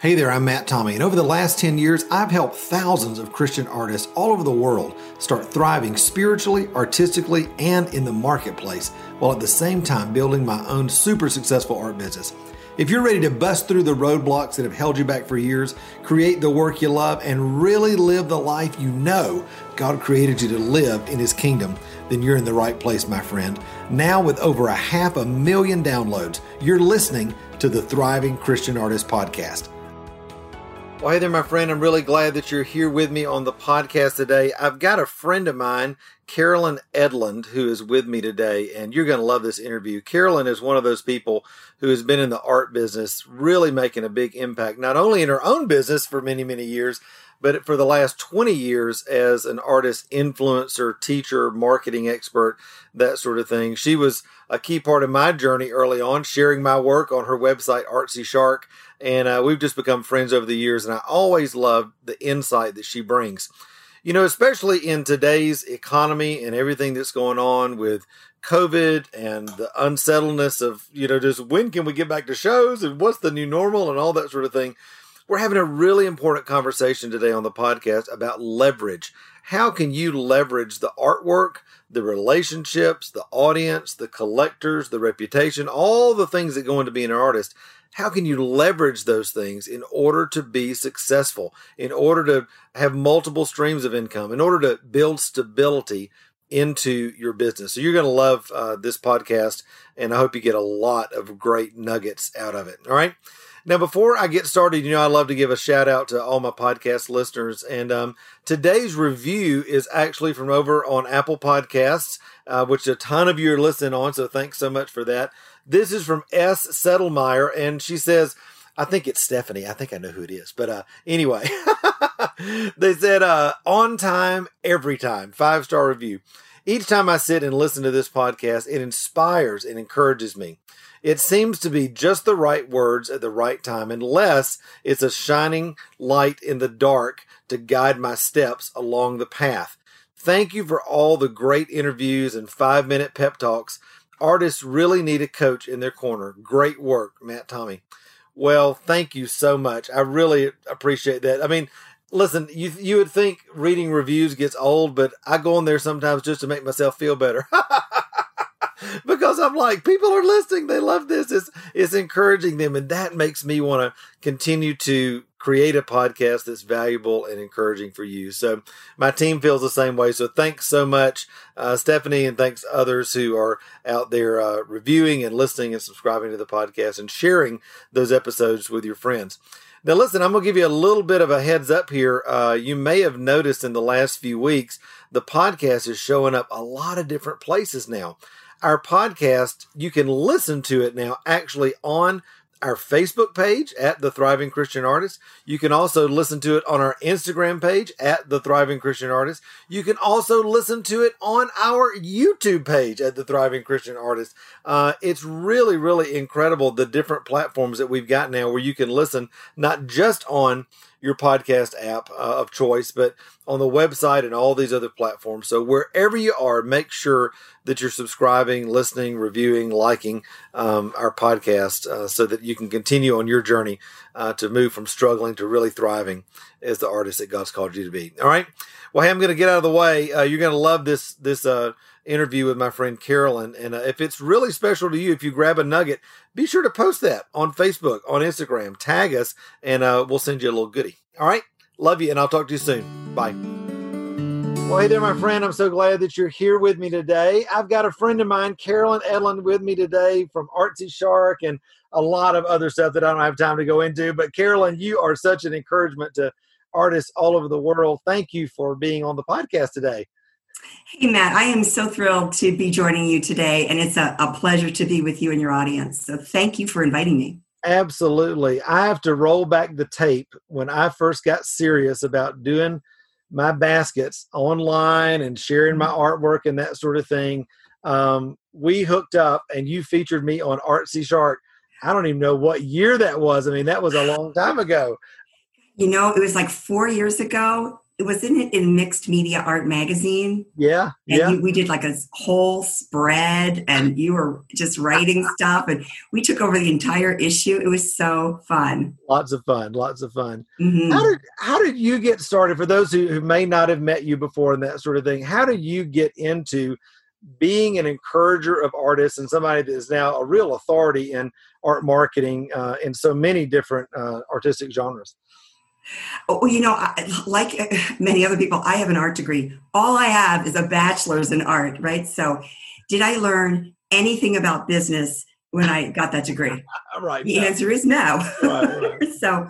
Hey there, I'm Matt Tommey, and over the last 10 years, I've helped thousands of Christian artists all over the world start thriving spiritually, artistically, and in the marketplace, while at the same time building my own super successful art business. If you're ready to bust through the roadblocks that have held you back for years, create the work you love, and really live the life you know God created you to live in His kingdom, then you're in the right place, my friend. Now, with over a half a million downloads, you're listening to the Thriving Christian Artist Podcast. Well, hey there, my friend. I'm really glad that you're here with me on the podcast today. I've got a friend of mine, Carolyn Edlund, who is with me today, and you're going to love this interview. Carolyn is one of those people who has been in the art business, really making a big impact, not only in her own business for many, many years, but for the last 20 years as an artist, influencer, teacher, marketing expert, that sort of thing. She was a key part of my journey early on, sharing my work on her website, Artsy Shark. And uh, we've just become friends over the years. And I always love the insight that she brings. You know, especially in today's economy and everything that's going on with COVID and the unsettledness of, you know, just when can we get back to shows and what's the new normal and all that sort of thing. We're having a really important conversation today on the podcast about leverage. How can you leverage the artwork, the relationships, the audience, the collectors, the reputation, all the things that go into being an artist? How can you leverage those things in order to be successful, in order to have multiple streams of income, in order to build stability into your business? So, you're going to love uh, this podcast, and I hope you get a lot of great nuggets out of it. All right. Now, before I get started, you know, I love to give a shout out to all my podcast listeners. And um, today's review is actually from over on Apple Podcasts, uh, which a ton of you are listening on. So thanks so much for that. This is from S. Settlemeyer, and she says, I think it's Stephanie. I think I know who it is. But uh, anyway, they said, uh, on time, every time. Five star review. Each time I sit and listen to this podcast, it inspires and encourages me. It seems to be just the right words at the right time, unless it's a shining light in the dark to guide my steps along the path. Thank you for all the great interviews and five minute pep talks. Artists really need a coach in their corner. Great work, Matt Tommey. Well, thank you so much. I really appreciate that. I mean, listen, you you would think reading reviews gets old, but I go on there sometimes just to make myself feel better. because I'm like, people are listening. They love this. It's, it's encouraging them. And that makes me want to continue to create a podcast that's valuable and encouraging for you. So my team feels the same way. So thanks so much, uh, Stephanie, and thanks others who are out there uh, reviewing and listening and subscribing to the podcast and sharing those episodes with your friends. Now, listen, I'm going to give you a little bit of a heads up here. Uh, you may have noticed in the last few weeks, the podcast is showing up a lot of different places now. Our podcast, you can listen to it now actually on our Facebook page at The Thriving Christian Artist. You can also listen to it on our Instagram page at The Thriving Christian Artist. You can also listen to it on our YouTube page at The Thriving Christian Artist. Uh, it's really, really incredible the different platforms that we've got now where you can listen not just on your podcast app uh, of choice, but on the website and all these other platforms. So wherever you are, make sure that you're subscribing, listening, reviewing, liking um, our podcast uh, so that you can continue on your journey uh, to move from struggling to really thriving as the artist that God's called you to be. All right. Well, hey, I'm going to get out of the way. Uh, you're going to love this this uh, interview with my friend Carolyn. And uh, if it's really special to you, if you grab a nugget, be sure to post that on Facebook, on Instagram, tag us, and uh, we'll send you a little goodie. All right. Love you, and I'll talk to you soon. Bye. Well, hey there, my friend. I'm so glad that you're here with me today. I've got a friend of mine, Carolyn Edlund, with me today from Artsy Shark and a lot of other stuff that I don't have time to go into. But, Carolyn, you are such an encouragement to artists all over the world. Thank you for being on the podcast today. Hey, Matt, I am so thrilled to be joining you today, and it's a, a, pleasure to be with you and your audience. So, thank you for inviting me. Absolutely. I have to roll back the tape when I first got serious about doing my baskets online and sharing my mm-hmm. artwork and that sort of thing. Um, we hooked up, and you featured me on Artsy Shark. I don't even know what year that was. I mean, that was a long time ago. You know, it was like four years ago wasn't it in Mixed Media Art magazine? Yeah, and yeah. You, we did like a whole spread, and you were just writing stuff, and we took over the entire issue. It was so fun. Lots of fun. Lots of fun. Mm-hmm. How did how did you get started? For those who, who may not have met you before and that sort of thing, how did you get into being an encourager of artists and somebody that is now a real authority in art marketing uh, in so many different uh, artistic genres? Oh, you know, like uh, many other people, I have an art degree. All I have is a bachelor's in art, right? So, did I learn anything about business when I got that degree? right. The answer is no. Right, right. so,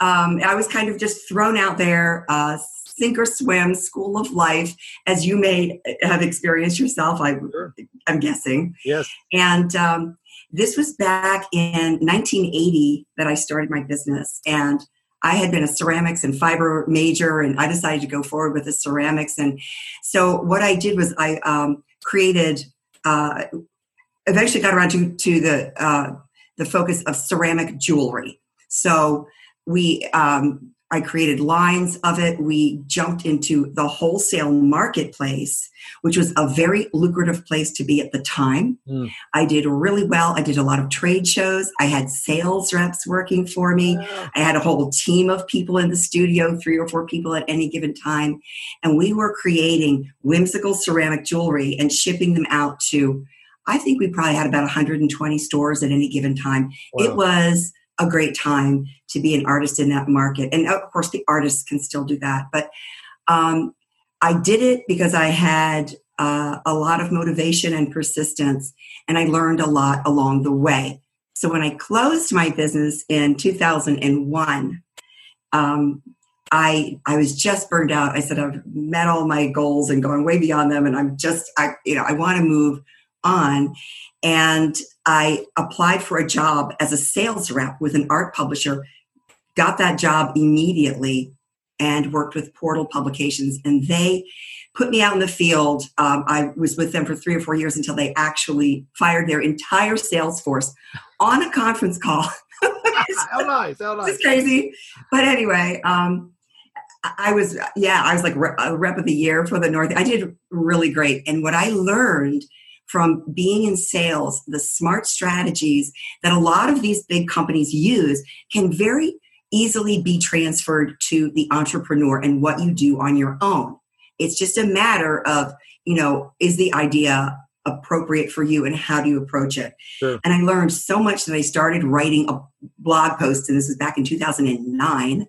um, I was kind of just thrown out there, uh, sink or swim, school of life, as you may have experienced yourself. I, sure. I'm guessing. Yes. And um, this was back in 1980 that I started my business, and I had been a ceramics and fiber major, and I decided to go forward with the ceramics. And so, what I did was I um, created, uh, eventually got around to to the uh, the focus of ceramic jewelry. So we um, I created lines of it. We jumped into the wholesale marketplace, which was a very lucrative place to be at the time. Mm. I did really well. I did a lot of trade shows. I had sales reps working for me. I had a whole team of people in the studio, three or four people at any given time. And we were creating whimsical ceramic jewelry and shipping them out to, I think we probably had about 120 stores at any given time. Wow. It was a great time to be an artist in that market. And of course, the artists can still do that. But um, I did it because I had uh, a lot of motivation and persistence, and I learned a lot along the way. So when I closed my business in 2001, um, I I was just burned out. I said I've met all my goals and going way beyond them, and I'm just I you know I want to move on. And I applied for a job as a sales rep with an art publisher, got that job immediately, and worked with Portal Publications. And they put me out in the field. Um, I was with them for three or four years until they actually fired their entire sales force on a conference call. how nice! How nice! It's crazy, but anyway, um, I was yeah, I was like a rep of the year for the North. I did really great, and what I learned from being in sales, the smart strategies that a lot of these big companies use can very easily be transferred to the entrepreneur and what you do on your own. It's just a matter of, you know, is the idea appropriate for you and how do you approach it? Sure. And I learned so much that I started writing a blog post, and this was back in 2009.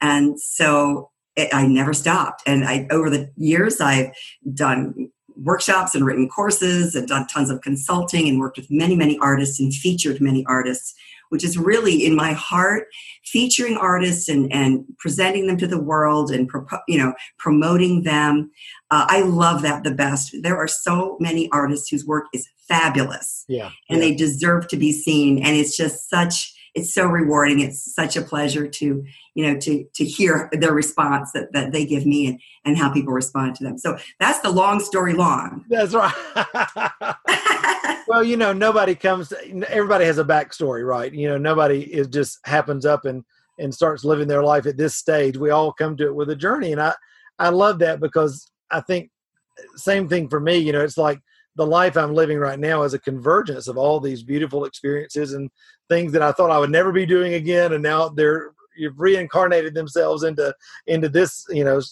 And so it, I never stopped. And I, over the years, I've done workshops and written courses and done tons of consulting and worked with many, many artists and featured many artists, which is really in my heart, featuring artists and, and presenting them to the world and, you know, promoting them. Uh, I love that the best. There are so many artists whose work is fabulous. Yeah. And yeah. they deserve to be seen. And it's just such, it's so rewarding. It's such a pleasure to, you know, to to hear their response that, that they give me and, and how people respond to them. So that's the long story long. That's right. well, you know, nobody comes everybody has a backstory, right? You know, nobody is just happens up and and starts living their life at this stage. We all come to it with a journey. And I I love that because I think same thing for me, you know, it's like the life I'm living right now is a convergence of all these beautiful experiences and things that I thought I would never be doing again, and now they're you've reincarnated themselves into into this you know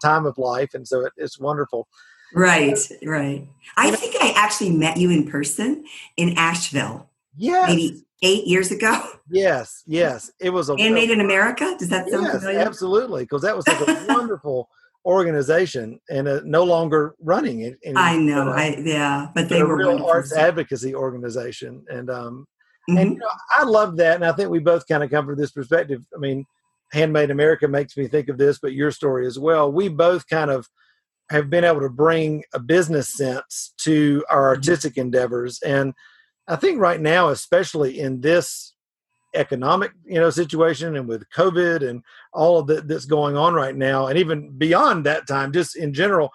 time of life, and so it, it's wonderful. Right, right. I think I actually met you in person in Asheville. Yeah, maybe eight years ago. Yes, yes, it was Handmade in America. Does that sound yes, familiar? Absolutely, because that was like a wonderful organization and uh, no longer running it. I know, but, uh, I yeah, but they were a real arts advocacy organization, and um, mm-hmm. and you know, I love that, and I think we both kind of come from this perspective. I mean, Handmade America makes me think of this, but your story as well. We both kind of have been able to bring a business sense to our mm-hmm. artistic mm-hmm. endeavors, and I think right now, especially in this economic you know situation and with covid and all of that that's going on right now and even beyond that time just in general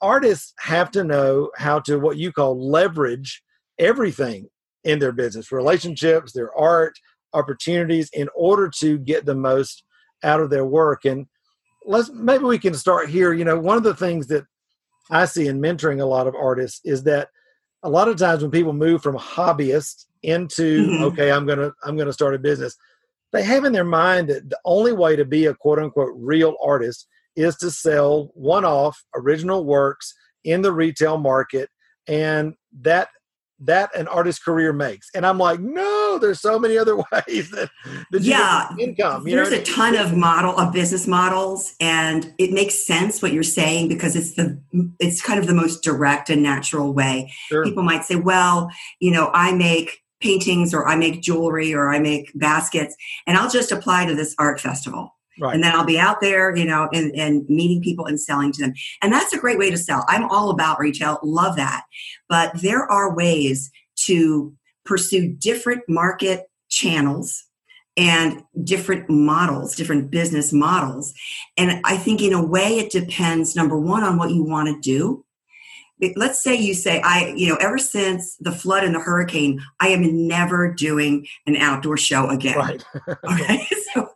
artists have to know how to what you call leverage everything in their business relationships their art opportunities in order to get the most out of their work and let's maybe we can start here. You know, one of the things that I see in mentoring a lot of artists is that a lot of times when people move from hobbyist into mm-hmm. okay, I'm gonna I'm gonna start a business, they have in their mind that the only way to be a quote unquote real artist is to sell one-off original works in the retail market, and that that an artist's career makes. And I'm like, no, there's so many other ways that, that yeah, income. there's know? a ton of model of business models, and it makes sense what you're saying because it's the it's kind of the most direct and natural way. Sure. People might say, well, you know, I make paintings or I make jewelry or I make baskets, and I'll just apply to this art festival. Right. And then I'll be out there, you know, and, and meeting people and selling to them. And that's a great way to sell. I'm all about retail, love that. But there are ways to pursue different market channels and different models, different business models. And I think in a way it depends, number one, on what you want to do. Let's say you say, I, you know, ever since the flood and the hurricane, I am never doing an outdoor show again. Right. okay. So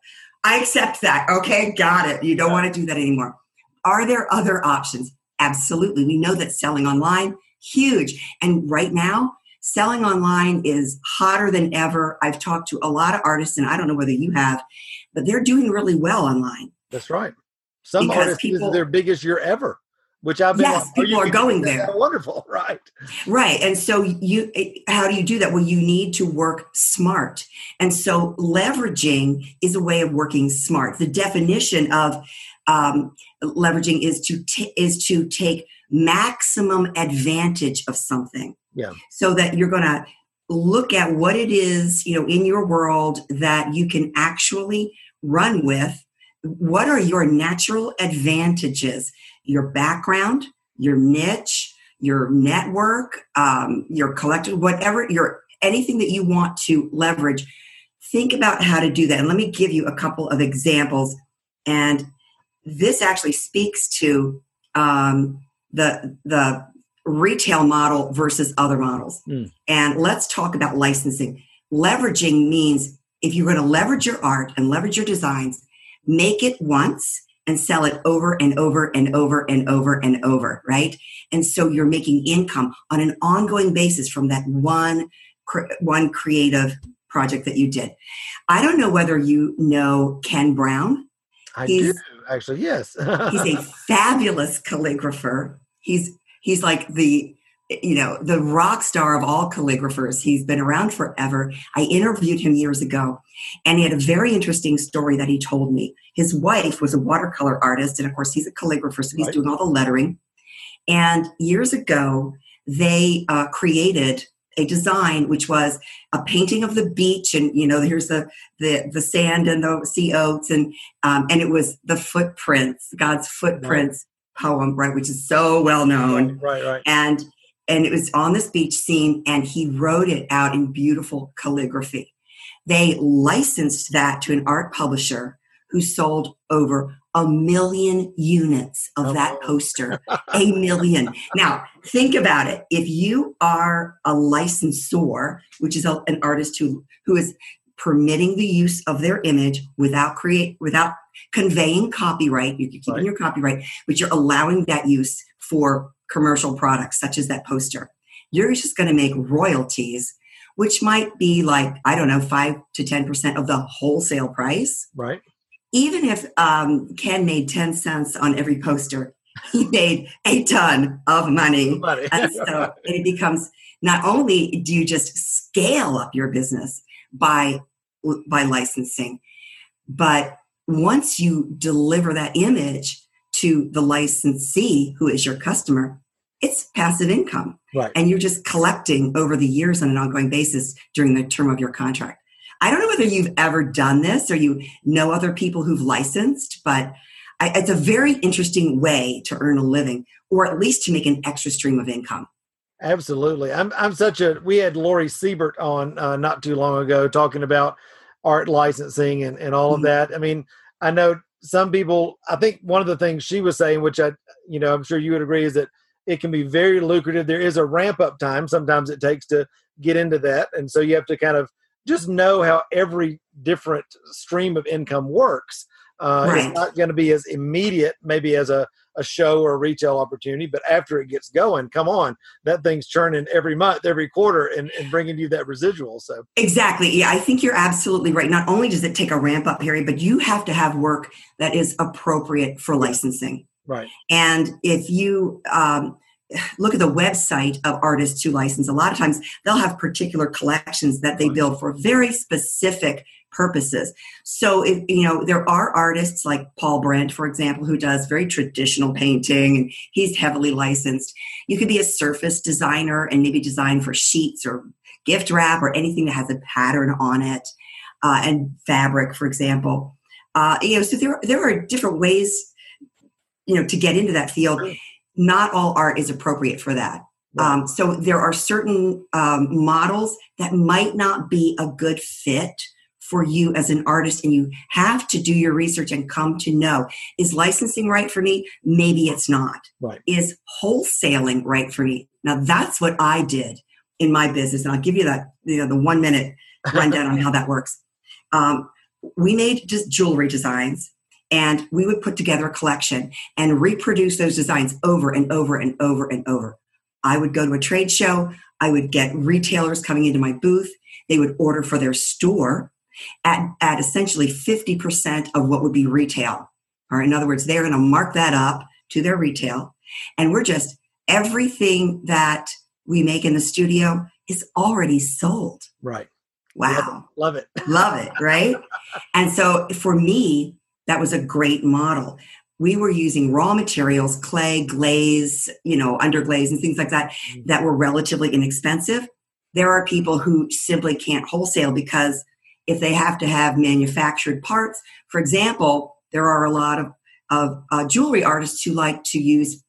I accept that. Okay, got it. You don't yeah. want to do that anymore. Are there other options? Absolutely. We know that selling online, huge. And right now, selling online is hotter than ever. I've talked to a lot of artists, and I don't know whether you have, but they're doing really well online. That's right. Some because artists, people, this is their biggest year ever which I've been. Yes, like, people are going there. Wonderful, right? Right, and so you, how do you do that? Well, you need to work smart, and so leveraging is a way of working smart. The definition of um, leveraging is to t- is to take maximum advantage of something. Yeah. So that you're going to look at what it is you know in your world that you can actually run with. What are your natural advantages? your background, your niche, your network, um, your collective, whatever your anything that you want to leverage. Think about how to do that. And let me give you a couple of examples. And this actually speaks to um, the the retail model versus other models. Mm. And let's talk about licensing. Leveraging means if you're going to leverage your art and leverage your designs, make it once and sell it over and over and over and over and over, right? And so you're making income on an ongoing basis from that one one creative project that you did. I don't know whether you know Ken Brown. I he's, do actually, yes. he's a fabulous calligrapher. He's he's like the you know the rock star of all calligraphers. He's been around forever. I interviewed him years ago and he had a very interesting story that he told me. His wife was a watercolor artist and of course he's a calligrapher so he's right. doing all the lettering. And years ago they uh, created a design which was a painting of the beach and you know here's the the, the sand and the sea oats and um, and it was the footprints god's footprints right. poem right which is so well known. Right right. And and it was on this beach scene and he wrote it out in beautiful calligraphy they licensed that to an art publisher who sold over a million units of oh. that poster a million now think about it if you are a licensor which is a, an artist who who is permitting the use of their image without create without conveying copyright you're keeping right. your copyright but you're allowing that use for commercial products such as that poster. You're just going to make royalties which might be like i don't know 5 to 10% of the wholesale price. Right. Even if um, ken made 10 cents on every poster he made a ton of money, money. and so it becomes not only do you just scale up your business by by licensing but once you deliver that image to the licensee who is your customer it's passive income. Right. And you're just collecting over the years on an ongoing basis during the term of your contract. I don't know whether you've ever done this or you know other people who've licensed, but I, it's a very interesting way to earn a living or at least to make an extra stream of income. Absolutely. I'm, I'm such a, we had Lori Siebert on uh, not too long ago talking about art licensing and, and all of mm-hmm. that. I mean, I know some people, I think one of the things she was saying, which I, you know, I'm sure you would agree is that it can be very lucrative. There is a ramp up time. Sometimes it takes to get into that. And so you have to kind of just know how every different stream of income works. Uh, right. It's not going to be as immediate, maybe as a, a show or a retail opportunity, but after it gets going, come on, that thing's churning every month, every quarter, and, and bringing you that residual. So exactly, yeah, I think you're absolutely right. Not only does it take a ramp up period, but you have to have work that is appropriate for licensing. Right. And if you um, look at the website of artists who license, a lot of times they'll have particular collections that they build for very specific purposes. So if you know there are artists like Paul Brent, for example, who does very traditional painting and he's heavily licensed. You could be a surface designer and maybe design for sheets or gift wrap or anything that has a pattern on it, uh, and fabric, for example. Uh, you know, so there there are different ways, you know, to get into that field. Not all art is appropriate for that. Um, so there are certain um, models that might not be a good fit for you as an artist and you have to do your research and come to know is licensing right for me? Maybe it's not. Right. Is wholesaling right for me? Now that's what i did in my business and i'll give you that you know the one minute rundown on how that works. Um, we made just jewelry designs and we would put together a collection and reproduce those designs over and over and over and over i would go to a trade show i would get retailers coming into my booth they would order for their store at, at essentially 50% of what would be retail. Or in other words, they're going to mark that up to their retail. And we're just, everything that we make in the studio is already sold. Right. Wow. Love it. Love it, Love it right? And so for me, that was a great model. We were using raw materials, clay, glaze, you know, underglaze and things like that, mm-hmm. that were relatively inexpensive. There are people who simply can't wholesale because if they have to have manufactured parts. For example, there are a lot of, of uh, jewelry artists who like to use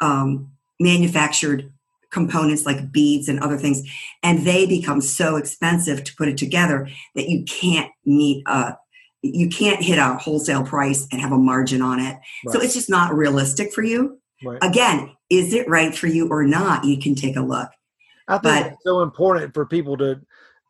um, manufactured components like beads and other things, and they become so expensive to put it together that you can't meet a you can't hit a wholesale price and have a margin on it. Right. So it's just not realistic for you. Right. Again, is it right for you or not? You can take a look. I think but, it's so important for people to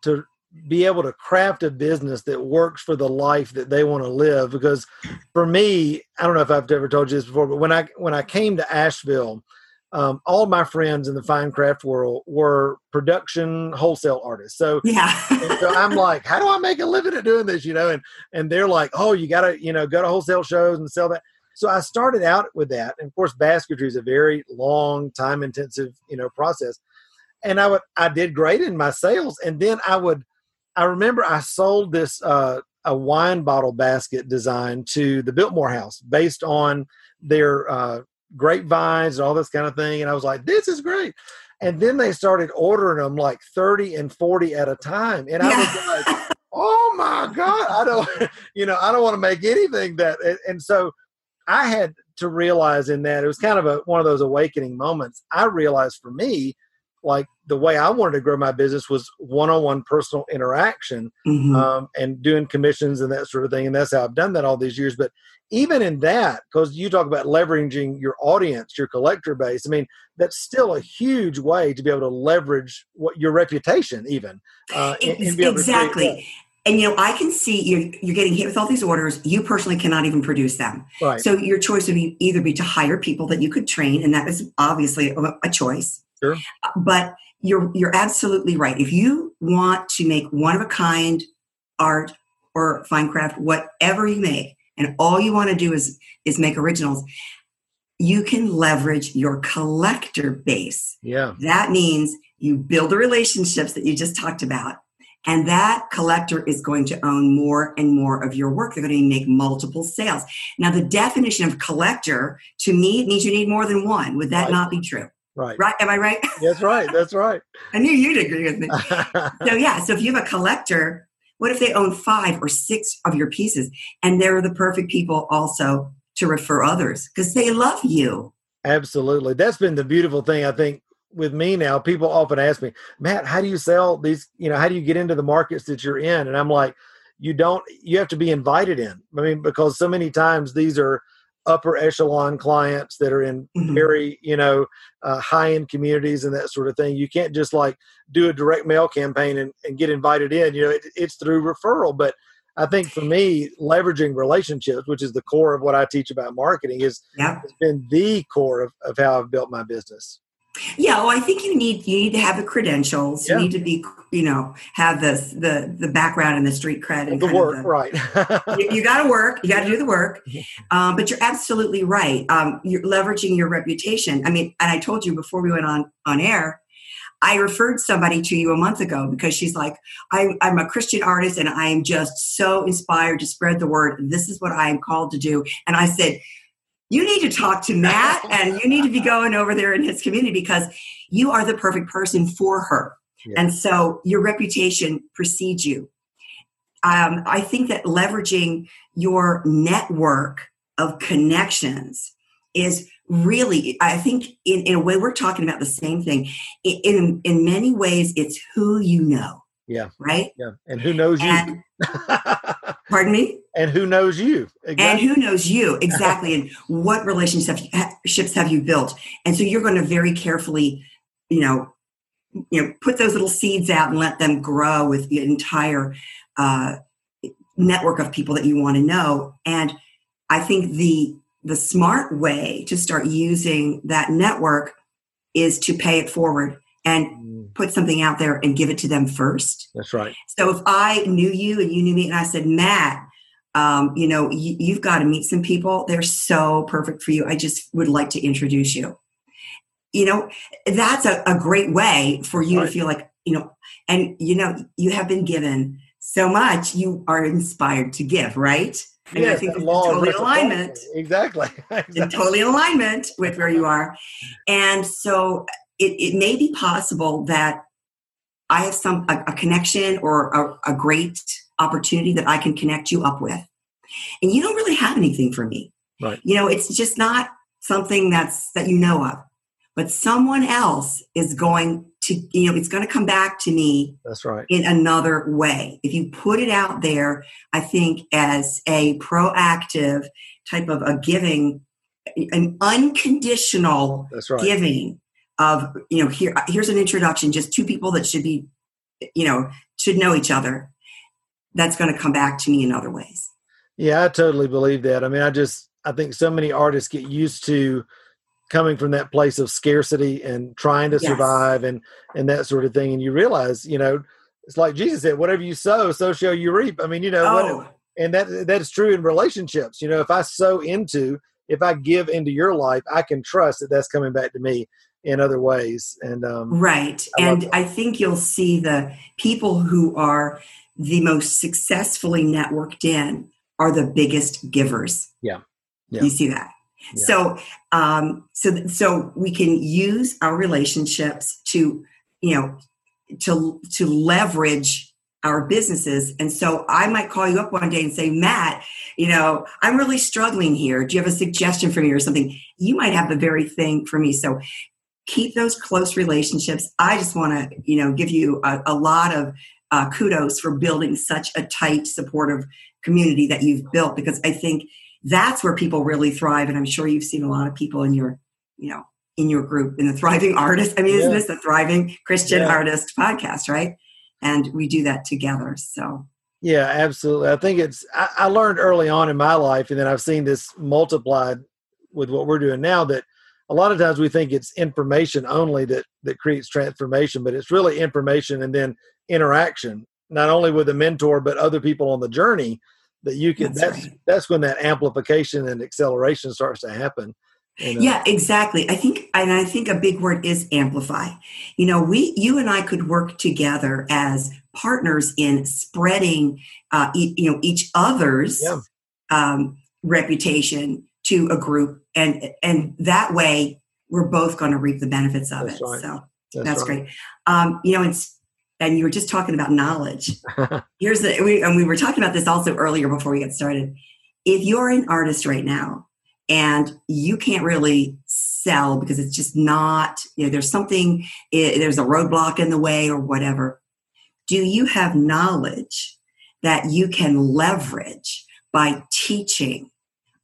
to be able to craft a business that works for the life that they want to live because for me i don't know if i've ever told you this before but when i when i came to asheville um, all my friends in the fine craft world were production wholesale artists. So yeah. so i'm like how do i make a living at doing this? You know and and they're like oh you gotta you know go to wholesale shows and sell that. So i started out with that. And of course basketry is a very long time intensive you know process. And i would i did great in my sales. And then i would I remember I sold this uh, a wine bottle basket design to the Biltmore House based on their uh, grapevines and all this kind of thing, and I was like, "This is great." And then they started ordering them like thirty and forty at a time, and I yeah. was like, "Oh my god!" I don't, you know, I don't want to make anything that. And so I had to realize in that it was kind of a one of those awakening moments. I realized for me like the way I wanted to grow my business was one-on-one personal interaction mm-hmm. um, and doing commissions and that sort of thing. And that's how I've done that all these years. But even in that, because you talk about leveraging your audience, your collector base, I mean, that's still a huge way to be able to leverage what your reputation, even. Uh, exactly. And you know, I can see you're, you're getting hit with all these orders. You personally cannot even produce them. Right. So your choice would be either be to hire people that you could train, and that is obviously a choice Sure. Uh, but you're you're absolutely right. If you want to make one of a kind art or fine craft, whatever you make, and all you want to do is is make originals, you can leverage your collector base. Yeah. That means you build the relationships that you just talked about. And that collector is going to own more and more of your work. They're going to make multiple sales. Now, the definition of collector to me means you need more than one. Would that right. not be true? Right. Right. Am I right? That's right. That's right. I knew you'd agree with me. so yeah. So if you have a collector, what if they own five or six of your pieces and they're the perfect people also to refer others because they love you. Absolutely. That's been the beautiful thing I think with me now. People often ask me, Matt, how do you sell these? You know, how do you get into the markets that you're in? And I'm like, you don't. You have to be invited in. I mean, because so many times these are upper echelon clients that are in Mhm. very you know uh, high end communities and that sort of thing you can't just like do a direct mail campaign and, and get invited in you know it, it's through referral but i think for me leveraging relationships which is the core of what i teach about marketing is Yep. has been the core of, of how i've built my business Yeah, well, I think you need you need to have the credentials. Yeah. You need to be, you know, have this the the background and the street cred and the work the- right you, you got to work. You got to do the work. Um, but you're absolutely right. Um, you're leveraging your reputation. I mean, and I told you before we went on on air. I referred somebody to you a month ago because she's like, I, I'm a Christian artist and I am just so inspired to spread the word. This is what I am called to do. And I said, you need to talk to Matt and you need to be going over there in his community because you are the perfect person for her. Yeah. And so your reputation precedes you. Um, I think that leveraging your network of connections is really, I think, in, in a way, we're talking about the same thing. In, in, many ways, it's who you know. Yeah. Right? yeah and who knows you And, pardon me? and who knows you? And who knows you? Exactly. And what relationships have you built? And so you're going to very carefully you know you know put those little seeds out and let them grow with the entire uh, network of people that you want to know. And i think the the smart way to start using that network is to pay it forward and Mm, put something out there and give it to them first that's right so if I knew you and you knew me, and I said, Matt, um, you know, you, you've got to meet some people. They're so perfect for you. I just would like to introduce you. You know, that's a, a great way for you Right. to feel like, you know, and you know, you have been given so much, you are inspired to give, right? And I Yes, think it's totally in alignment exactly in exactly totally in alignment with where you are. And so it, it may be possible that I have some a, a connection or a, a great opportunity that I can connect you up with. And you don't really have anything for me. Right. You know, it's just not something that's that you know of. But someone else is going to, you know, it's going to come back to me that's right in another way. If you put it out there, I think as a proactive type of a giving, an unconditional that's right giving of, you know, here here's an introduction, just two people that should be, you know, should know each other. That's going to come back to me in other ways. Yeah, I totally believe that. I mean, I just I think so many artists get used to coming from that place of scarcity and trying to Yes. survive and and that sort of thing. And you realize, you know, it's like Jesus said, "Whatever you sow, so shall you reap." I mean, you know, what, Oh, and that that is true in relationships. You know, if I sow into, if I give into your life, I can trust that that's coming back to me in other ways. And um, Right. I and. I think you'll see the people who are the most successfully networked in are the biggest givers. Yeah. Yeah. You see that? Yeah. So, um, so, so we can use our relationships to, you know, to, to leverage our businesses. And so I might call you up one day and say, Matt, you know, I'm really struggling here. Do you have a suggestion for me or something? You might have the very thing for me. So keep those close relationships. I just want to, you know, give you a, a lot of uh, kudos for building such a tight, supportive community that you've built because I think that's where people really thrive. And I'm sure you've seen a lot of people in your, you know, in your group, in the Thriving Artist. I mean, isn't this the Thriving Christian Yeah. Artist podcast, right? And we do that together. So, Yeah, absolutely. I think it's, I, I learned early on in my life, and then I've seen this multiplied with what we're doing now that a lot of times we think it's information only that, that creates transformation, but it's really information and then interaction, not only with a mentor, but other people on the journey that you can, That's that's, right. that's when that amplification and acceleration starts to happen. Yeah, exactly. I think, and I think a big word is amplify. You know, we, you and I could work together as partners in spreading, uh, e- you know, each other's Yeah. um, reputation to a group, and and that way we're both going to reap the benefits of That's it. right. So that's that's right. great. Um, you know, it's and you were just talking about knowledge. Here's the we, and we were talking about this also earlier before we get started. If you're an artist right now and you can't really sell because it's just not, you know, there's something, eh, there's a roadblock in the way or whatever. Do you have knowledge that you can leverage by teaching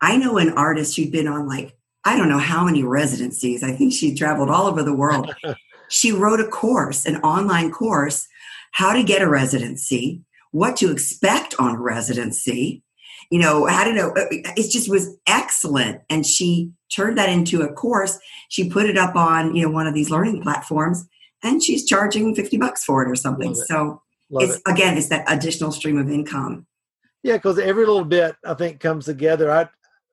I know an artist who'd been on like, I don't know how many residencies. I think she traveled all over the world. she wrote a course, an online course, how to get a residency, what to expect on a residency, you know, how to know. Uh, it just was excellent. And she turned that into a course. She put it up on, you know, one of these learning platforms and she's charging 50 bucks for it or something. It. So Love it's, it. again, it's that additional stream of income. Yeah, because every little bit I think comes together. I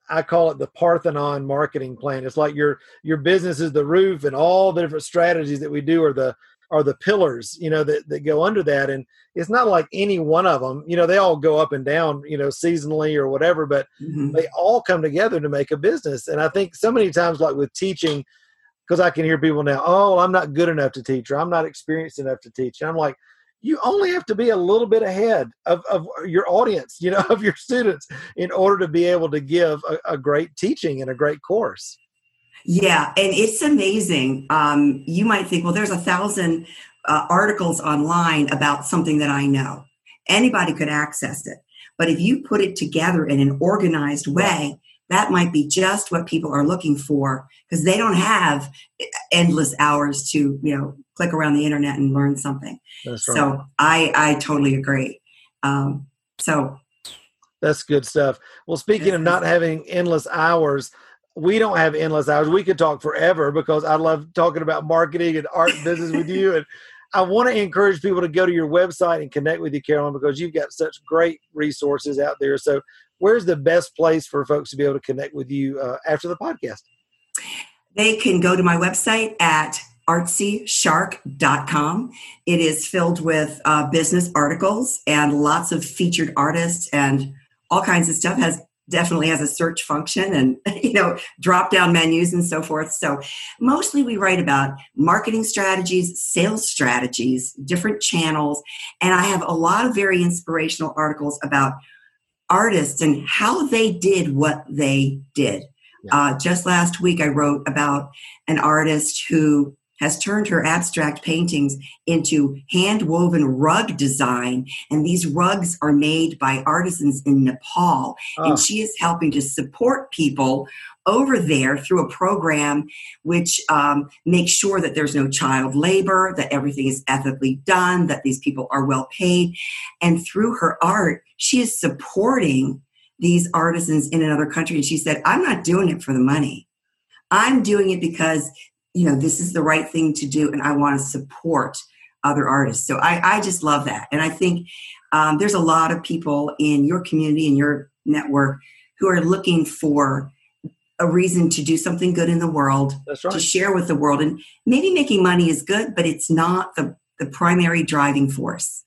I call it the Parthenon marketing plan. It's like your your business is the roof, and all the different strategies that we do are the are the pillars, you know, that, that go under that. And it's not like any one of them, you know, they all go up and down, you know, seasonally or whatever, but mm-hmm. they all come together to make a business. And I think so many times, like with teaching, because I can hear people now, oh, I'm not good enough to teach, or I'm not experienced enough to teach. And I'm like, you only have to be a little bit ahead of, of your audience, you know, of your students in order to be able to give a, a great teaching and a great course. Yeah, and it's amazing. Um, you might think, well, there's a thousand uh, articles online about something that I know. Anybody could access it. But if you put it together in an organized way, that might be just what people are looking for because they don't have endless hours to, you know, click around the internet and learn something. Right. So I I totally agree. Um, so that's good stuff. Well, speaking of not having endless hours, we don't have endless hours. We could talk forever because I love talking about marketing and art business with you. And I want to encourage people to go to your website and connect with you, Carolyn, because you've got such great resources out there. So, where's the best place for folks to be able to connect with you uh, after the podcast? They can go to my website at artsyshark.com. It is filled with uh, business articles and lots of featured artists and all kinds of stuff. Has definitely has a search function and you know drop down menus and so forth so mostly we write about marketing strategies sales strategies different channels and i have a lot of very inspirational articles about artists and how they did what they did yeah. uh, just last week i wrote about an artist who has turned her abstract paintings into hand woven rug design. And these rugs are made by artisans in Nepal. Oh. And she is helping to support people over there through a program which um, makes sure that there's no child labor, that everything is ethically done, that these people are well paid. And through her art, she is supporting these artisans in another country. And she said, I'm not doing it for the money. I'm doing it because you know this is the right thing to do and i want to support other artists. So i, I just love that. And i think um, there's a lot of people in your community and your network who are looking for a reason to do something good in the world right. to share with the world. And maybe making money is good but it's not the the primary driving force.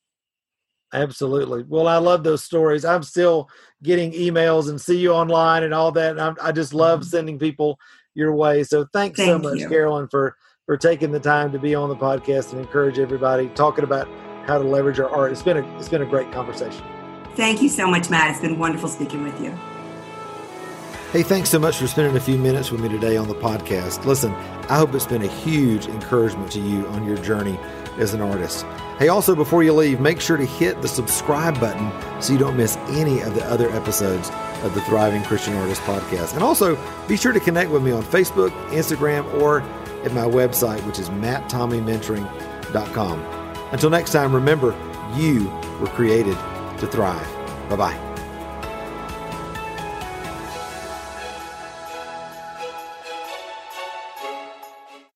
Absolutely. Well i love those stories. I'm still getting emails and see you online and all that and i just love mm-hmm. sending people your way. So thanks Thank so much, you. Carolyn, for for taking the time to be on the podcast and encourage everybody talking about how to leverage our art. It's been a it's been a great conversation. Thank you so much, Matt. It's been wonderful speaking with you. Hey, thanks so much for spending a few minutes with me today on the podcast. Listen, I hope it's been a huge encouragement to you on your journey as an artist. Hey, also, before you leave, make sure to hit the subscribe button so you don't miss any of the other episodes of the Thriving Christian Artist podcast. And also, be sure to connect with me on Facebook, Instagram, or at my website, which is matttommeymentoring.com. Until next time, remember, you were created to thrive. Bye bye.